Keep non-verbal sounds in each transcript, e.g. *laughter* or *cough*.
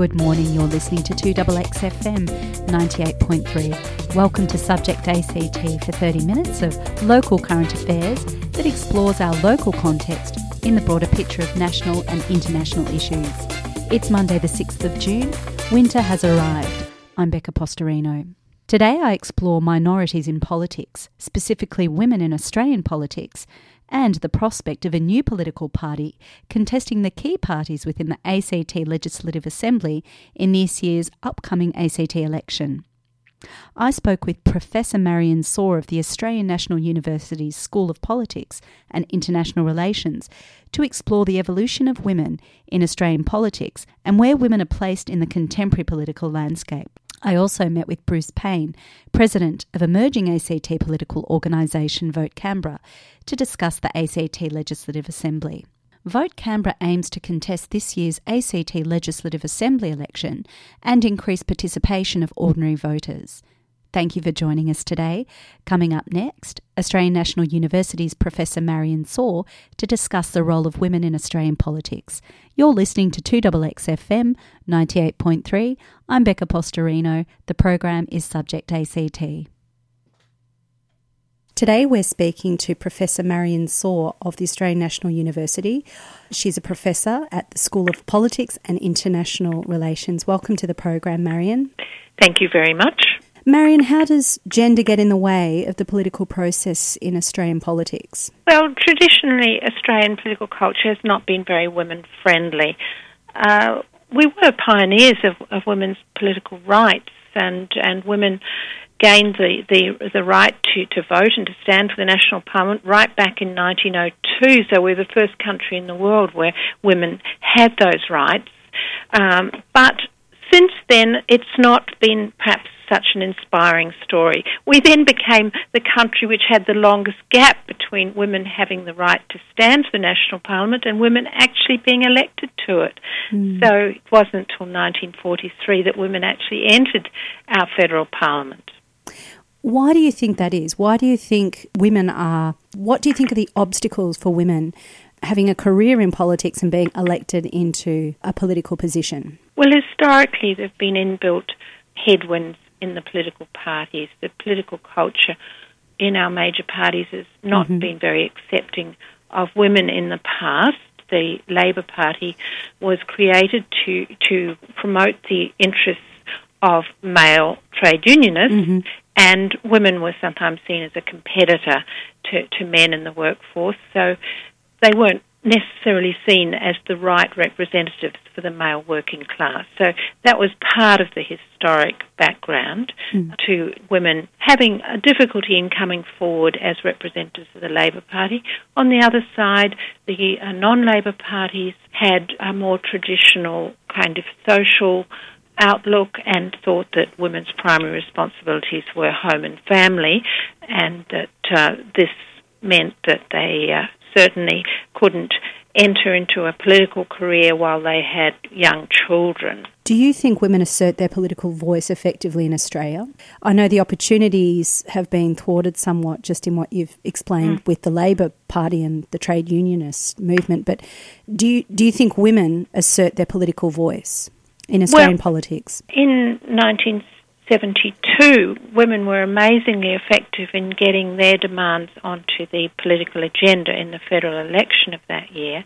Good morning. You're listening to 2XXFM 98.3. Welcome to Subject ACT for 30 minutes of local current affairs that explores our local context in the broader picture of national and international issues. It's Monday, the 6th of June. Winter has arrived. I'm Becca Postorino. Today I explore minorities in politics, specifically women in Australian politics, and the prospect of a new political party contesting the key parties within the ACT Legislative Assembly in this year's upcoming ACT election. I spoke with Professor Marian Sawer of the Australian National University's School of Politics and International Relations to explore the evolution of women in Australian politics and where women are placed in the contemporary political landscape. I also met with Bruce Payne, president of emerging ACT political organisation Vote Canberra, to discuss the ACT Legislative Assembly. Vote Canberra aims to contest this year's ACT Legislative Assembly election and increase participation of ordinary voters. Thank you for joining us today. Coming up next, Australian National University's Professor Marian Sawer to discuss the role of women in Australian politics. You're listening to 2XXFM 98.3. I'm Becca Postorino. The program is Subject ACT. Today we're speaking to Professor Marian Sawer of the Australian National University. She's a professor at the School of Politics and International Relations. Welcome to the program, Marian. Thank you very much. Marian, how does gender get in the way of the political process in Australian politics? Well, traditionally, Australian political culture has not been very women friendly. Uh, we were pioneers of, of women's political rights, and, and women gained the, the, the right to, to vote and to stand for the National Parliament right back in 1902. So we're the first country in the world where women had those rights. Um, but since then, it's not been perhaps such an inspiring story. We then became the country which had the longest gap between women having the right to stand for the National Parliament and women actually being elected to it. Mm. So it wasn't until 1943 that women actually entered our federal parliament. Why do you think that is? Why do you think women are, what do you think are the obstacles for women having a career in politics and being elected into a political position? Well, historically, there have been inbuilt headwinds in the political parties. The political culture in our major parties has not mm-hmm. been very accepting of women in the past. The Labor Party was created to to promote the interests of male trade unionists, mm-hmm. and women were sometimes seen as a competitor to, to men in the workforce. So they weren't necessarily seen as the right representatives for the male working class. So that was part of the historic background mm. to women having a difficulty in coming forward as representatives of the Labor Party. On the other side, the uh, non Labor parties had a more traditional kind of social outlook and thought that women's primary responsibilities were home and family, and that uh, this meant that they uh, certainly couldn't enter into a political career while they had young children. Do you think women assert their political voice effectively in Australia? I know the opportunities have been thwarted somewhat just in what you've explained mm. with the Labor Party and the trade unionist movement, but do you, do you think women assert their political voice in Australian well, politics? In 19 1972, women were amazingly effective in getting their demands onto the political agenda in the federal election of that year.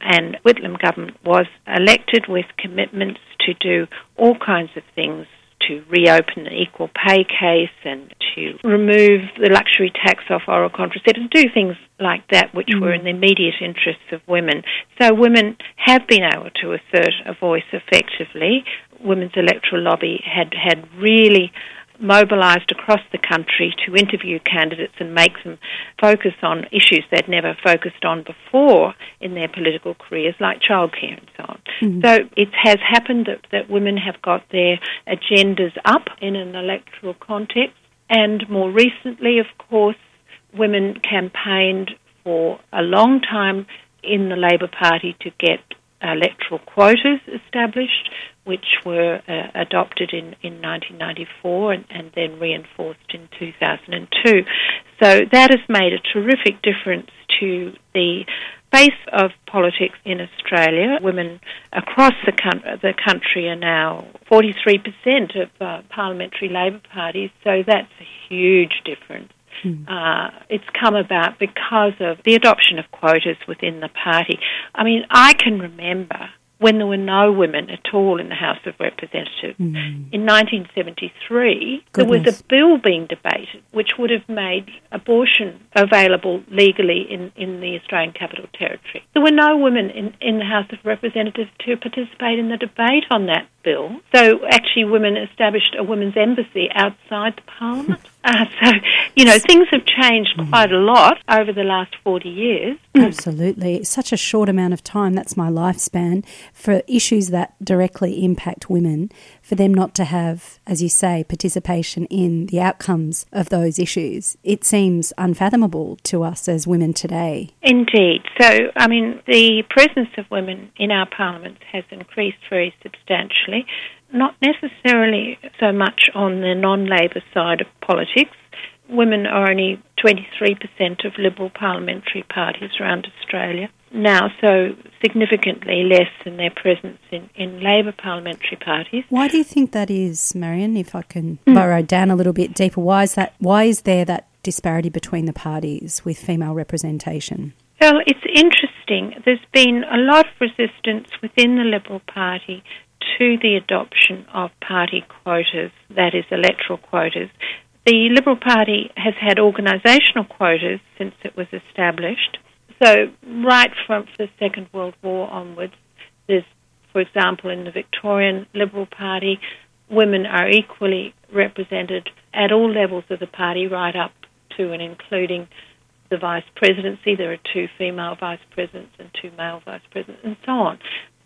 And Whitlam government was elected with commitments to do all kinds of things to reopen the equal pay case and to remove the luxury tax off oral contraceptives, do things like that which mm. were in the immediate interests of women. So women have been able to assert a voice effectively. Women's electoral lobby had had really mobilised across the country to interview candidates and make them focus on issues they'd never focused on before in their political careers, like childcare and so on. Mm-hmm. So it has happened that, that women have got their agendas up in an electoral context, and more recently, of course, women campaigned for a long time in the Labor Party to get electoral quotas established, which were uh, adopted in, in 1994 and, and, then reinforced in 2002. So that has made a terrific difference to the face of politics in Australia. Women across the, com- the country are now 43% of uh, parliamentary Labor parties, so that's a huge difference. Mm. Uh, it's come about because of the adoption of quotas within the party. I mean, I can remember when there were no women at all in the House of Representatives. Mm. In 1973, Goodness. there was a bill being debated which would have made abortion available legally in, in the Australian Capital Territory. There were no women in, in the House of Representatives to participate in the debate on that bill. So actually, women established a women's embassy outside the Parliament. *laughs* Uh, so, you know, things have changed mm. quite a lot over the last 40 years. Absolutely. Such a short amount of time, that's my lifespan, for issues that directly impact women, for them not to have, as you say, participation in the outcomes of those issues. It seems unfathomable to us as women today. Indeed. So, I mean, the presence of women in our parliaments has increased very substantially not necessarily so much on the non Labor side of politics. Women are only 23% of Liberal parliamentary parties around Australia now, so significantly less than their presence in, in Labor parliamentary parties. Why do you think that is, Marian? If I can mm. burrow down a little bit deeper, why is that? Why is there that disparity between the parties with female representation? Well, it's interesting. There's been a lot of resistance within the Liberal Party to the adoption of party quotas, that is, electoral quotas. The Liberal Party has had organisational quotas since it was established. So, right from the Second World War onwards, there's, for example, in the Victorian Liberal Party, women are equally represented at all levels of the party, right up to and including the vice presidency. There are two female vice presidents and two male vice presidents, and so on.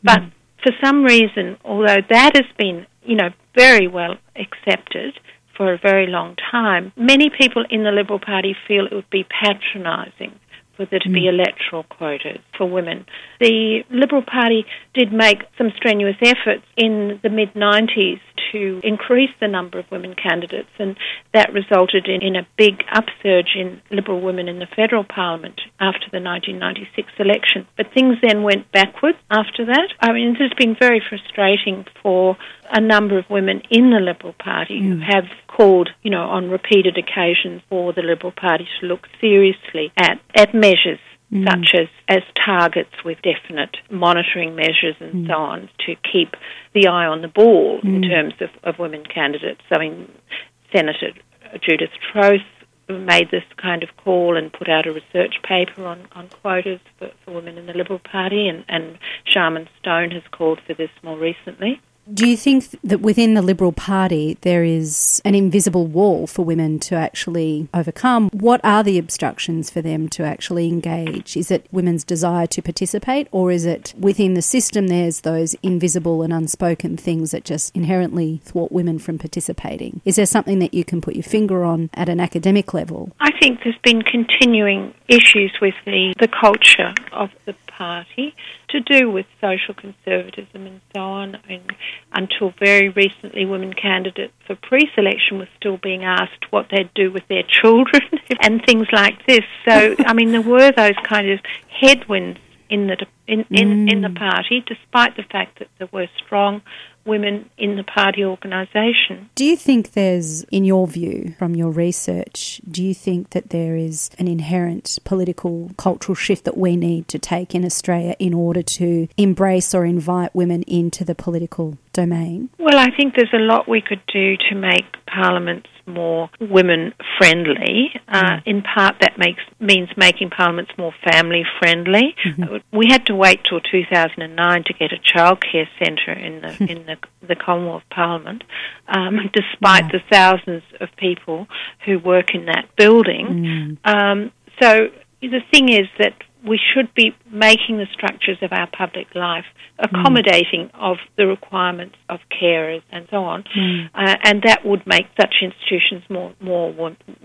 But mm for some reason, although that has been, you know, very well accepted for a very long time, many people in the Liberal Party feel it would be patronising for there to be mm. electoral quotas for women. The Liberal Party did make some strenuous efforts in the mid 90s to increase the number of women candidates, and that resulted in, in a big upsurge in Liberal women in the federal parliament after the 1996 election. But things then went backwards after that. I mean, it has been very frustrating for a number of women in the Liberal Party mm. who have called, you know, on repeated occasions for the Liberal Party to look seriously at, at measures mm. such as, as targets with definite monitoring measures and mm. so on to keep the eye on the ball in mm. terms of, of women candidates. I mean, Senator Judith Troeth made this kind of call and put out a research paper on, on quotas for, for women in the Liberal Party, and, and Sharman Stone has called for this more recently. Do you think that within the Liberal Party there is an invisible wall for women to actually overcome? What are the obstructions for them to actually engage? Is it women's desire to participate, or is it within the system there's those invisible and unspoken things that just inherently thwart women from participating? Is there something that you can put your finger on at an academic level? I think there's been continuing issues with the, the culture of the party to do with social conservatism and so on. Mean, until very recently, women candidates for pre-selection were still being asked what they'd do with their children *laughs* and things like this. So, I mean, there were those kind of headwinds in the in, in, mm. in the mm. party, despite the fact that there were strong women in the party organisation. Do you think there's, in your view, from your research, do you think that there is an inherent political cultural shift that we need to take in Australia in order to embrace or invite women into the political domain? Well, I think there's a lot we could do to make parliaments more women friendly. Uh, mm. in part, that makes means making parliaments more family friendly. Mm-hmm. We had to wait till 2009 to get a childcare centre in the hmm. in the, the Commonwealth Parliament, um, despite yeah. the thousands of people who work in that building. Mm. Um, so the thing is that we should be making the structures of our public life accommodating mm. of the requirements of carers and so on, mm. uh, and that would make such institutions more more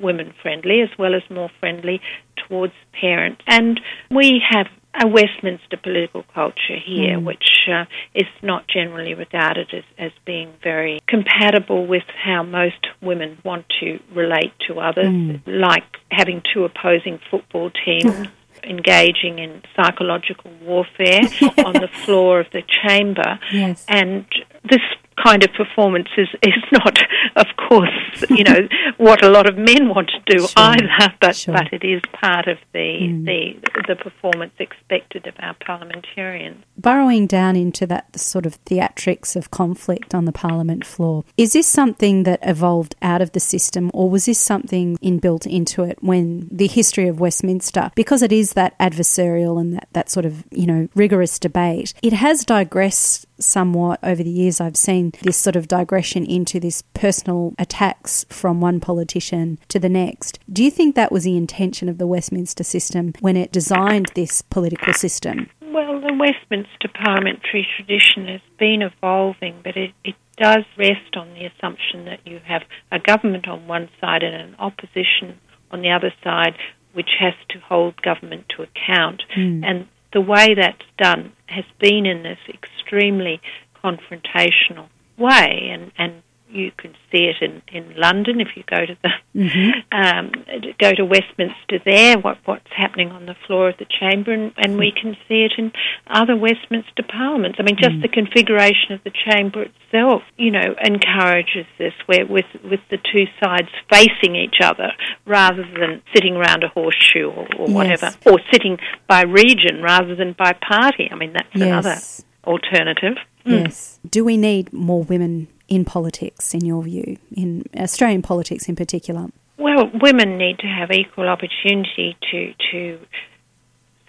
women friendly as well as more friendly towards parents. And we have a Westminster political culture here, mm. which uh, is not generally regarded as, as being very compatible with how most women want to relate to others, mm. like having two opposing football teams engaging in psychological warfare *laughs* on the floor of the chamber. Yes. And this kind of performance is, is not, of course, you know, *laughs* what a lot of men want to do Sure. either, but, Sure. but it is part of the, Mm. the, the performance expected of our parliamentarians. Burrowing down into that sort of theatrics of conflict on the parliament floor, is this something that evolved out of the system or was this something inbuilt into it when the history of Westminster, because it is that adversarial and that, that sort of, you know, rigorous debate, it has digressed somewhat over the years. I've seen this sort of digression into this personal attacks from one politician to the next. Do you think that was the intention of the Westminster system when it designed this political system? Well, the Westminster parliamentary tradition has been evolving, but it, it does rest on the assumption that you have a government on one side and an opposition on the other side, which has to hold government to account. Mm. And the way that's done has been in this extremely confrontational way, and, and you can see it in, in London if you go to the Mhm. *laughs* um, go to Westminster there, what, what's happening on the floor of the chamber, and, and we can see it in other Westminster parliaments. I mean, just Mm. the configuration of the chamber itself, you know, encourages this, where with with the two sides facing each other rather than sitting around a horseshoe or, or Yes. whatever, or sitting by region rather than by party. I mean, that's another alternative. Mm. Yes. Do we need more women in politics, in your view, in Australian politics in particular? Well, women need to have equal opportunity to to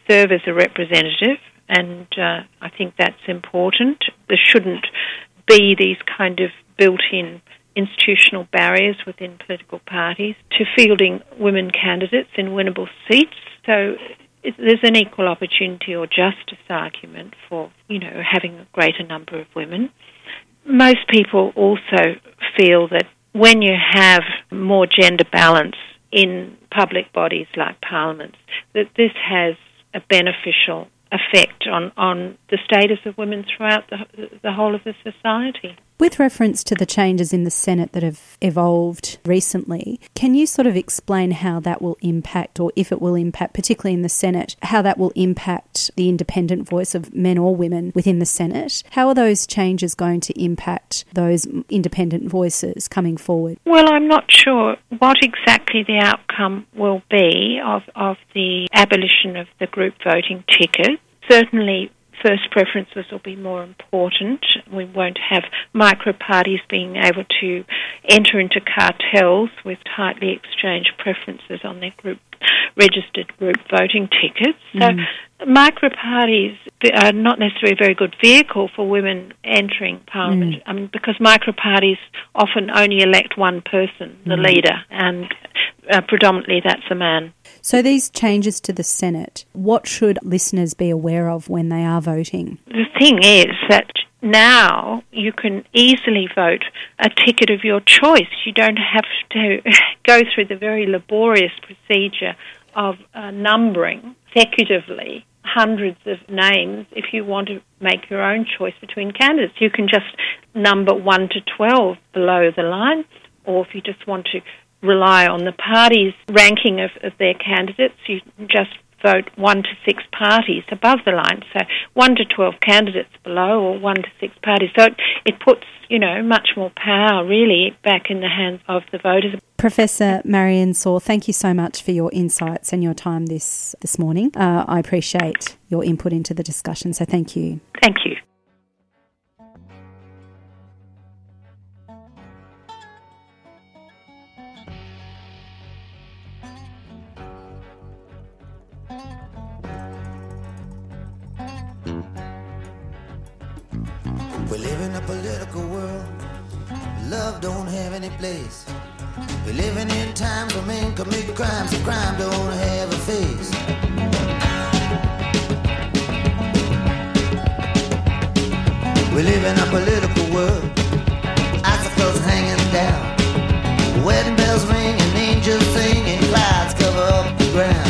serve as a representative, and uh, I think that's important. There shouldn't be these kind of built-in institutional barriers within political parties to fielding women candidates in winnable seats. So there's an equal opportunity or justice argument for you know having a greater number of women. Most people also feel that when you have more gender balance in public bodies like parliaments, that this has a beneficial effect on, on the status of women throughout the, the whole of the society. With reference to the changes in the Senate that have evolved recently, can you sort of explain how that will impact, or if it will impact, particularly in the Senate, how that will impact the independent voice of men or women within the Senate? How are those changes going to impact those independent voices coming forward? Well, I'm not sure what exactly the outcome will be of, of the abolition of the group voting ticket. Certainly, first preferences will be more important. We won't have micro parties being able to enter into cartels with tightly exchanged preferences on their group registered group voting tickets. So Mm. micro parties are not necessarily a very good vehicle for women entering parliament. Mm. I mean, because micro parties often only elect one person, the Mm. leader, and uh, predominantly that's a man. So, these changes to the Senate, what should listeners be aware of when they are voting? The thing is that now you can easily vote a ticket of your choice. You don't have to *laughs* go through the very laborious procedure of uh, numbering consecutively hundreds of names if you want to make your own choice between candidates. You can just number 1 to 12 below the line, or if you just want to rely on the party's ranking of, of their candidates, you just vote 1 to 6 parties above the line. So 1 to 12 candidates below or 1 to 6 parties. So it, it puts, you know, much more power really back in the hands of the voters. Professor Marian Sawer, thank you so much for your insights and your time this, this morning. Uh, I appreciate your input into the discussion, so thank you. Thank you. Have any place. We're living in times when men commit crimes and crime don't have a face. We live in a political world. Icicles hanging down. Wedding bells ring and angels sing and clouds cover up the ground.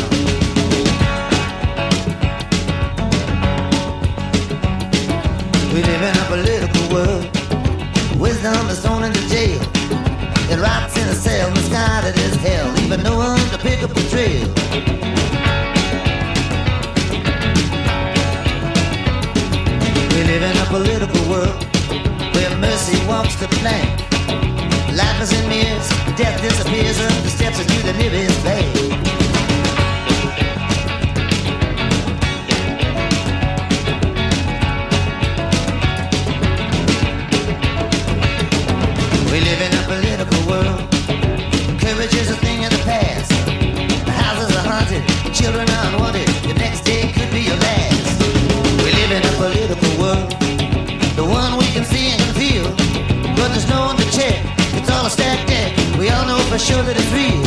in a cell in as hell, leaving no one to pick up the trail. We live in a political world where mercy walks the plank. Life is in mirrors, death disappears up the steps of you, the nearest bank. Children unwanted. The next day could be your last. We live in a political world, the one we can see and feel. But there's no one to check. It's all a stacked deck. We all know for sure that it's real.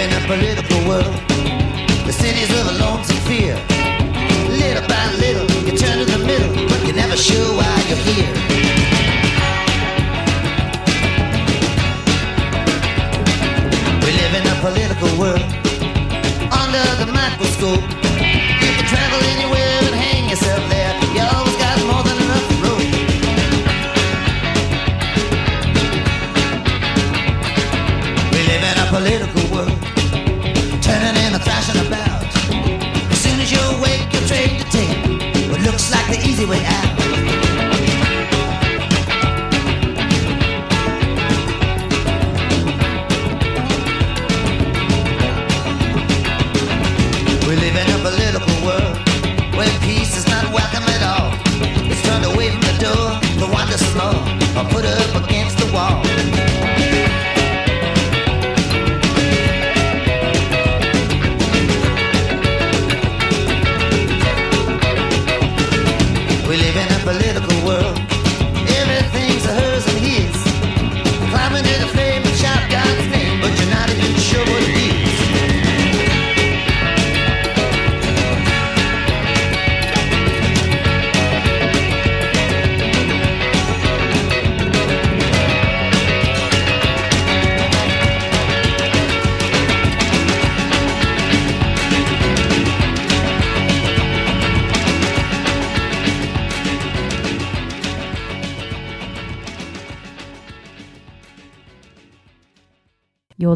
In a political world. The cities of a lonesome fear. Little by little, you're never sure why you're here. We live in a political world. Under the microscope, you can travel anywhere easy way out.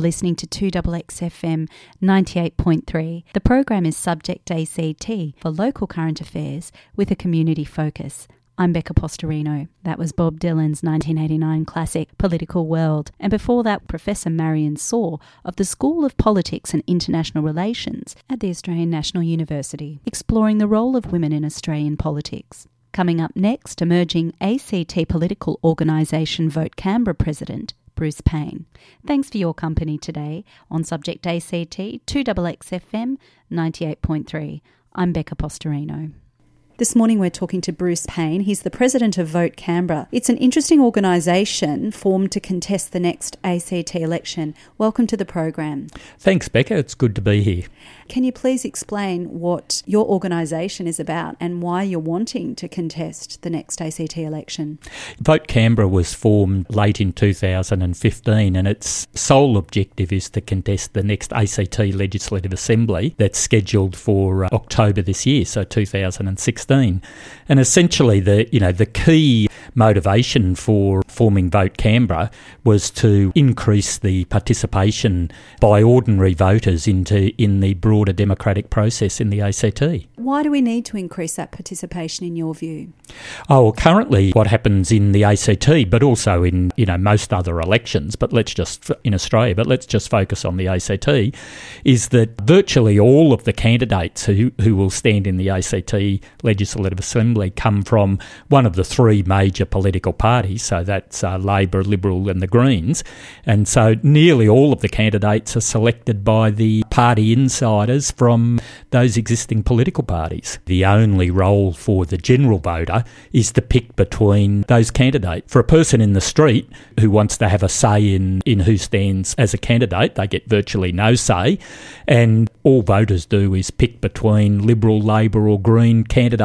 Listening to 2XXFM 98.3. The program is Subject ACT for local current affairs with a community focus. I'm Becca Postorino. That was Bob Dylan's 1989 classic Political World. And before that, Professor Marian Sawer of the School of Politics and International Relations at the Australian National University, exploring the role of women in Australian politics. Coming up next, emerging ACT political organisation Vote Canberra President Bruce Payne. Thanks for your company today on Subject ACT 2XXFM 98.3. I'm Becca Postorino. This morning we're talking to Bruce Payne. He's the president of Vote Canberra. It's an interesting organisation formed to contest the next ACT election. Welcome to the program. Thanks, Becca. It's good to be here. Can you please explain what your organisation is about and why you're wanting to contest the next ACT election? Vote Canberra was formed late in 2015, and its sole objective is to contest the next ACT Legislative Assembly that's scheduled for uh, October this year, so 2016. And essentially, the you know the key motivation for forming Vote Canberra was to increase the participation by ordinary voters into in the broader democratic process in the ACT. Why do we need to increase that participation in your view? Oh, well, currently what happens in the ACT, but also in you know most other elections, but let's just in Australia, but let's just focus on the ACT, is that virtually all of the candidates who who will stand in the ACT Legislative Assembly come from one of the three major political parties, so that's uh, Labor, Liberal, and the Greens, and so nearly all of the candidates are selected by the party insiders from those existing political parties. The only role for the general voter is to pick between those candidates. For a person in the street who wants to have a say in, in who stands as a candidate, they get virtually no say. And all voters do is pick between Liberal, Labor, or Green candidates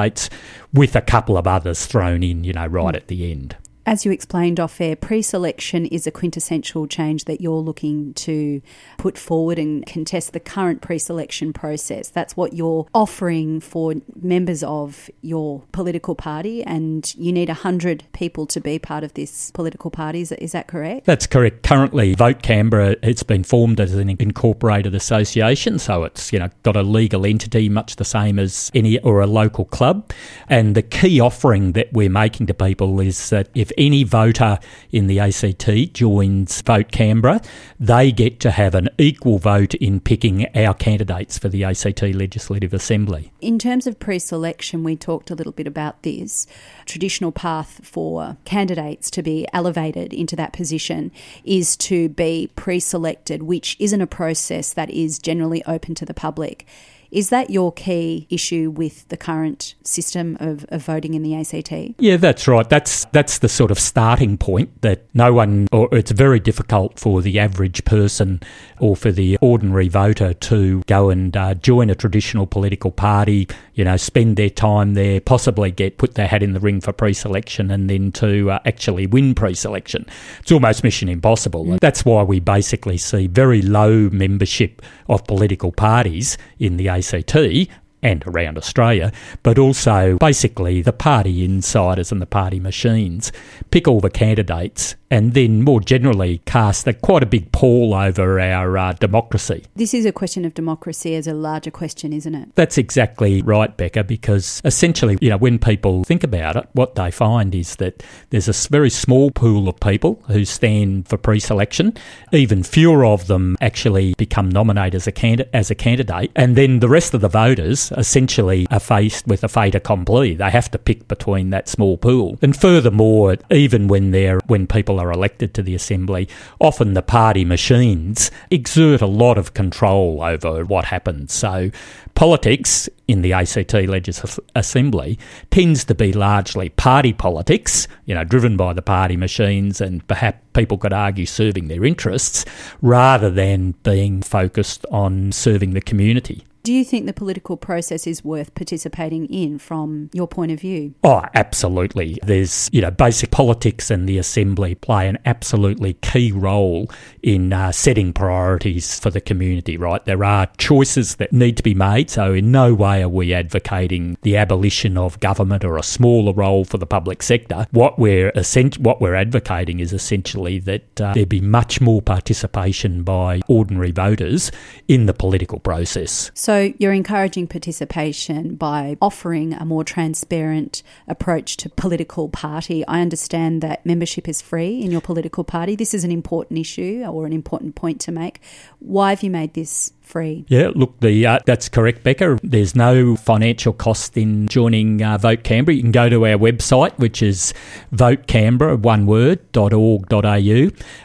with a couple of others thrown in, you know, right hmm. at the end. As you explained off air, pre selection is a quintessential change that you're looking to put forward and contest the current pre selection process. That's what you're offering for members of your political party, and you need 100 people to be part of this political party. Is, is that correct? That's correct. Currently, Vote Canberra, it's been formed as an incorporated association, so it's you know got a legal entity much the same as any or a local club. And the key offering that we're making to people is that if any voter in the ACT joins Vote Canberra, they get to have an equal vote in picking our candidates for the ACT Legislative Assembly. In terms of pre selection, we talked a little bit about this. Traditional path for candidates to be elevated into that position is to be pre selected, which isn't a process that is generally open to the public. Is that your key issue with the current system of, of voting in the ACT? Yeah, that's right. That's that's the sort of starting point that no one, or it's very difficult for the average person or for the ordinary voter to go and uh, join a traditional political party. You know, spend their time there, possibly get put their hat in the ring for pre-selection, and then to uh, actually win pre-selection. It's almost mission impossible. Mm. That's why we basically see very low membership of political parties in the ACT ACT and around Australia, but also basically the party insiders and the party machines pick all the candidates and then more generally cast a, quite a big pall over our uh, democracy. This is a question of democracy as a larger question, isn't it? That's exactly right, Becca, because essentially, you know, when people think about it, what they find is that there's a very small pool of people who stand for pre-selection. Even fewer of them actually become nominated as a, candidate, as a candidate, and then the rest of the voters essentially are faced with a fait accompli. They have to pick between that small pool. And furthermore, even when they're when people are elected to the Assembly, often the party machines exert a lot of control over what happens. So politics in the ACT Legislative Assembly tends to be largely party politics, you know, driven by the party machines and perhaps people could argue serving their interests rather than being focused on serving the community. Do you think the political process is worth participating in from your point of view? Oh, absolutely. There's, you know, basic politics and the Assembly play an absolutely key role in uh, setting priorities for the community, right? There are choices that need to be made. So, in no way are we advocating the abolition of government or a smaller role for the public sector. What we're, what we're advocating is essentially that uh, there be much more participation by ordinary voters in the political process. So so you're encouraging participation by offering a more transparent approach to political party. I understand that membership is free in your political party. This is an important issue or an important point to make. Why have you made this free. Yeah, look, the uh, that's correct, Becca. There's no financial cost in joining uh, Vote Canberra. You can go to our website, which is votecanberra, one word, .org.au.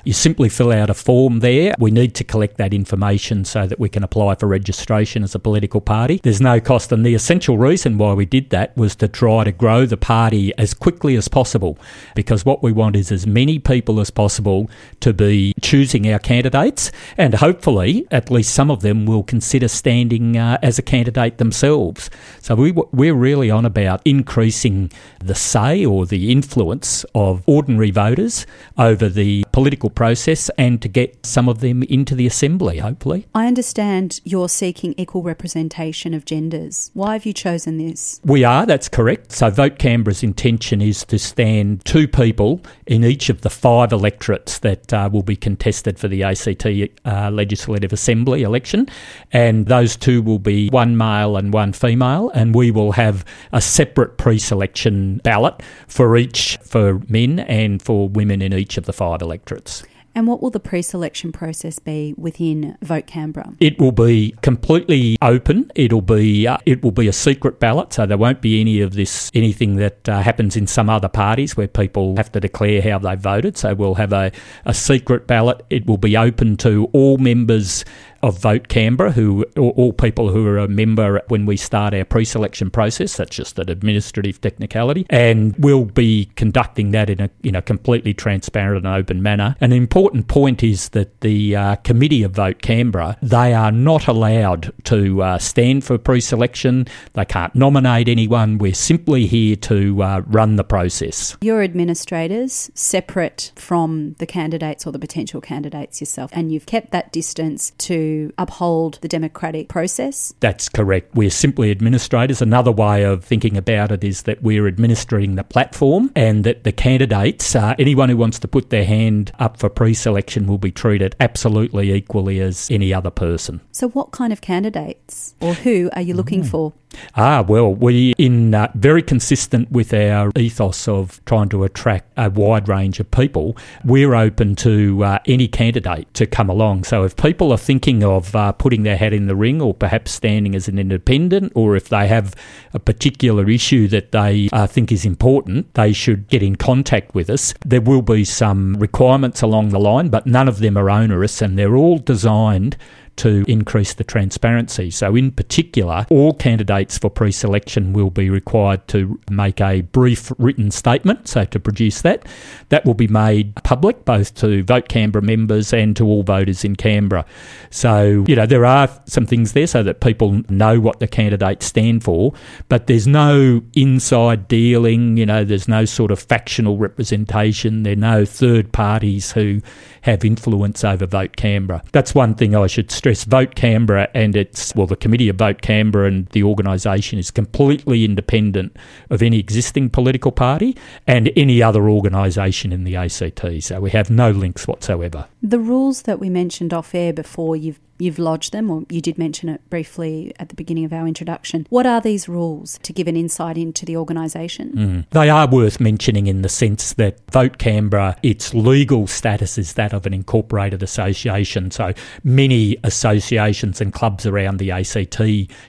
You simply fill out a form there. We need to collect that information so that we can apply for registration as a political party. There's no cost, and the essential reason why we did that was to try to grow the party as quickly as possible, because what we want is as many people as possible to be choosing our candidates, and hopefully at least some of them them will consider standing uh, as a candidate themselves. So we, we're really on about increasing the say or the influence of ordinary voters over the political process and to get some of them into the assembly, hopefully. I understand you're seeking equal representation of genders. Why have you chosen this? We are, that's correct. So Vote Canberra's intention is to stand two people in each of the five electorates that uh, will be contested for the ACT uh, Legislative Assembly election and those two will be one male and one female, and we will have a separate pre-selection ballot for each for men and for women in each of the five electorates. And what will the pre selection process be within Vote Canberra? It will be completely open. It'll be uh, it will be a secret ballot, so there won't be any of this anything that uh, happens in some other parties where people have to declare how they voted. So we'll have a, a secret ballot. It will be open to all members of Vote Canberra, who all, people who are a member when we start our pre-selection process. That's just an administrative technicality, and we'll be conducting that in a in a completely transparent and open manner. An important point is that the uh, committee of Vote Canberra they are not allowed to uh, stand for pre-selection. They can't nominate anyone. We're simply here to uh, run the process. Your administrators separate from the candidates or the potential candidates yourself, and you've kept that distance to uphold the democratic process. That's correct. We're simply administrators. Another way of thinking about it is that we're administering the platform, and that the candidates, uh, anyone who wants to put their hand up for pre-selection, will be treated absolutely equally as any other person. So, what kind of candidates or who are you looking for? Ah, well, we in uh, very consistent with our ethos of trying to attract a wide range of people. We're open to uh, any candidate to come along. So if people are thinking of uh, putting their hat in the ring, or perhaps standing as an independent, or if they have a particular issue that they uh, think is important, they should get in contact with us. There will be some requirements along the line, but none of them are onerous, and they're all designed to increase the transparency. So, in particular, all candidates for pre selection will be required to make a brief written statement. So, to produce that, that will be made public both to Vote Canberra members and to all voters in Canberra. So, you know, there are some things there so that people know what the candidates stand for, but there's no inside dealing, you know, there's no sort of factional representation, there are no third parties who have influence over Vote Canberra. That's one thing I should stress. Vote Canberra and its, well, the Committee of Vote Canberra and the organisation is completely independent of any existing political party and any other organisation in the ACT. So we have no links whatsoever. The rules that we mentioned off air before you've you've lodged them, or you did mention it briefly at the beginning of our introduction. What are these rules to give an insight into the organisation? Mm. They are worth mentioning in the sense that Vote Canberra, its legal status is that of an incorporated association. So many associations and clubs around the ACT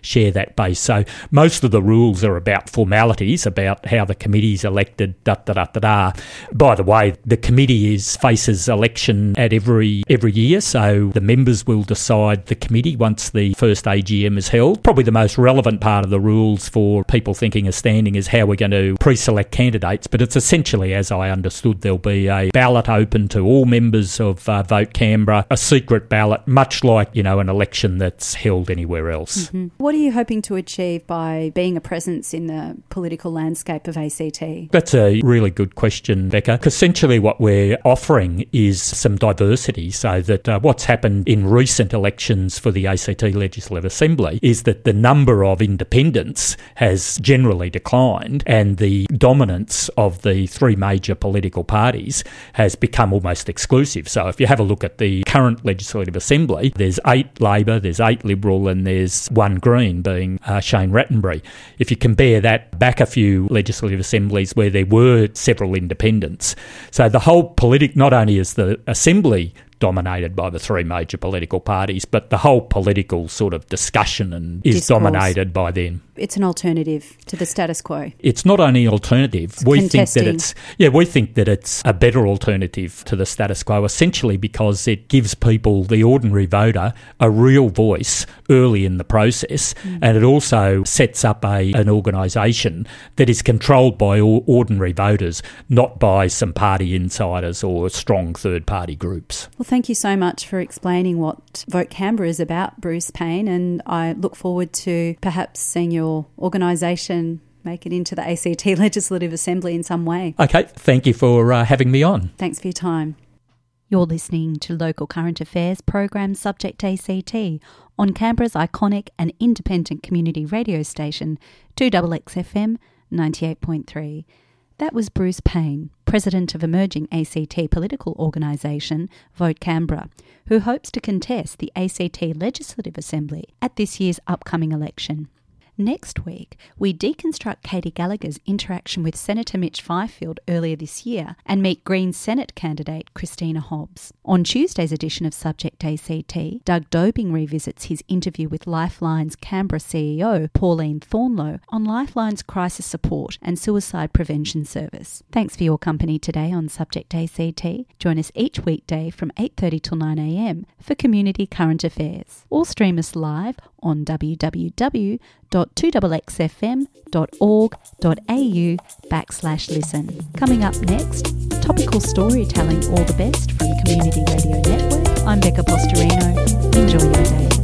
share that base. So most of the rules are about formalities, about how the committee's elected, da da da da da. By the way, the committee is faces election at every every year, so the members will decide the committee once the first AGM is held. Probably the most relevant part of the rules for people thinking of standing is how we're going to pre-select candidates, but it's essentially, as I understood, there'll be a ballot open to all members of uh, Vote Canberra, a secret ballot, much like you know an election that's held anywhere else. Mm-hmm. What are you hoping to achieve by being a presence in the political landscape of ACT? That's a really good question, Becca. Essentially, what we're offering is some diversity so that uh, what's happened in recent elections for the ACT Legislative Assembly is that the number of independents has generally declined and the dominance of the three major political parties has become almost exclusive. So if you have a look at the current Legislative Assembly, there's eight Labor, there's eight Liberal, and there's one Green, being uh, Shane Rattenbury. If you compare that back a few Legislative Assemblies where there were several independents, so the whole politic, not only is the Assembly dominated by the three major political parties, but the whole political sort of discussion and is Discourse. dominated by them. It's an alternative to the status quo. It's not only alternative. we think that it's yeah, we think that it's a better alternative to the status quo, essentially because it gives people, the ordinary voter, a real voice early in the process, mm. and it also sets up a an organisation that is controlled by all ordinary voters, not by some party insiders or strong third party groups. Well, thank you so much for explaining what Vote Canberra is about, Bruce Payne, and I look forward to perhaps seeing your organisation make it into the ACT *laughs* Legislative Assembly in some way. Okay, thank you for uh, having me on. Thanks for your time. You're listening to Local Current Affairs program Subject ACT on Canberra's iconic and independent community radio station 2XXFM 98.3. That was Bruce Payne, president of emerging ACT political organisation Vote Canberra, who hopes to contest the ACT Legislative Assembly at this year's upcoming election. Next week, we deconstruct Katy Gallagher's interaction with Senator Mitch Fifield earlier this year and meet Green Senate candidate Christina Hobbs. On Tuesday's edition of Subject ACT, Doug Dobing revisits his interview with Lifeline's Canberra CEO Pauline Thornlow on Lifeline's crisis support and suicide prevention service. Thanks for your company today on Subject ACT. Join us each weekday from 8:30 till 9 a.m. for community current affairs. Or stream us live on www.2xxfm.org.au backslash listen. Coming up next, topical storytelling all the best from Community Radio Network. I'm Becca Postorino. Enjoy your day.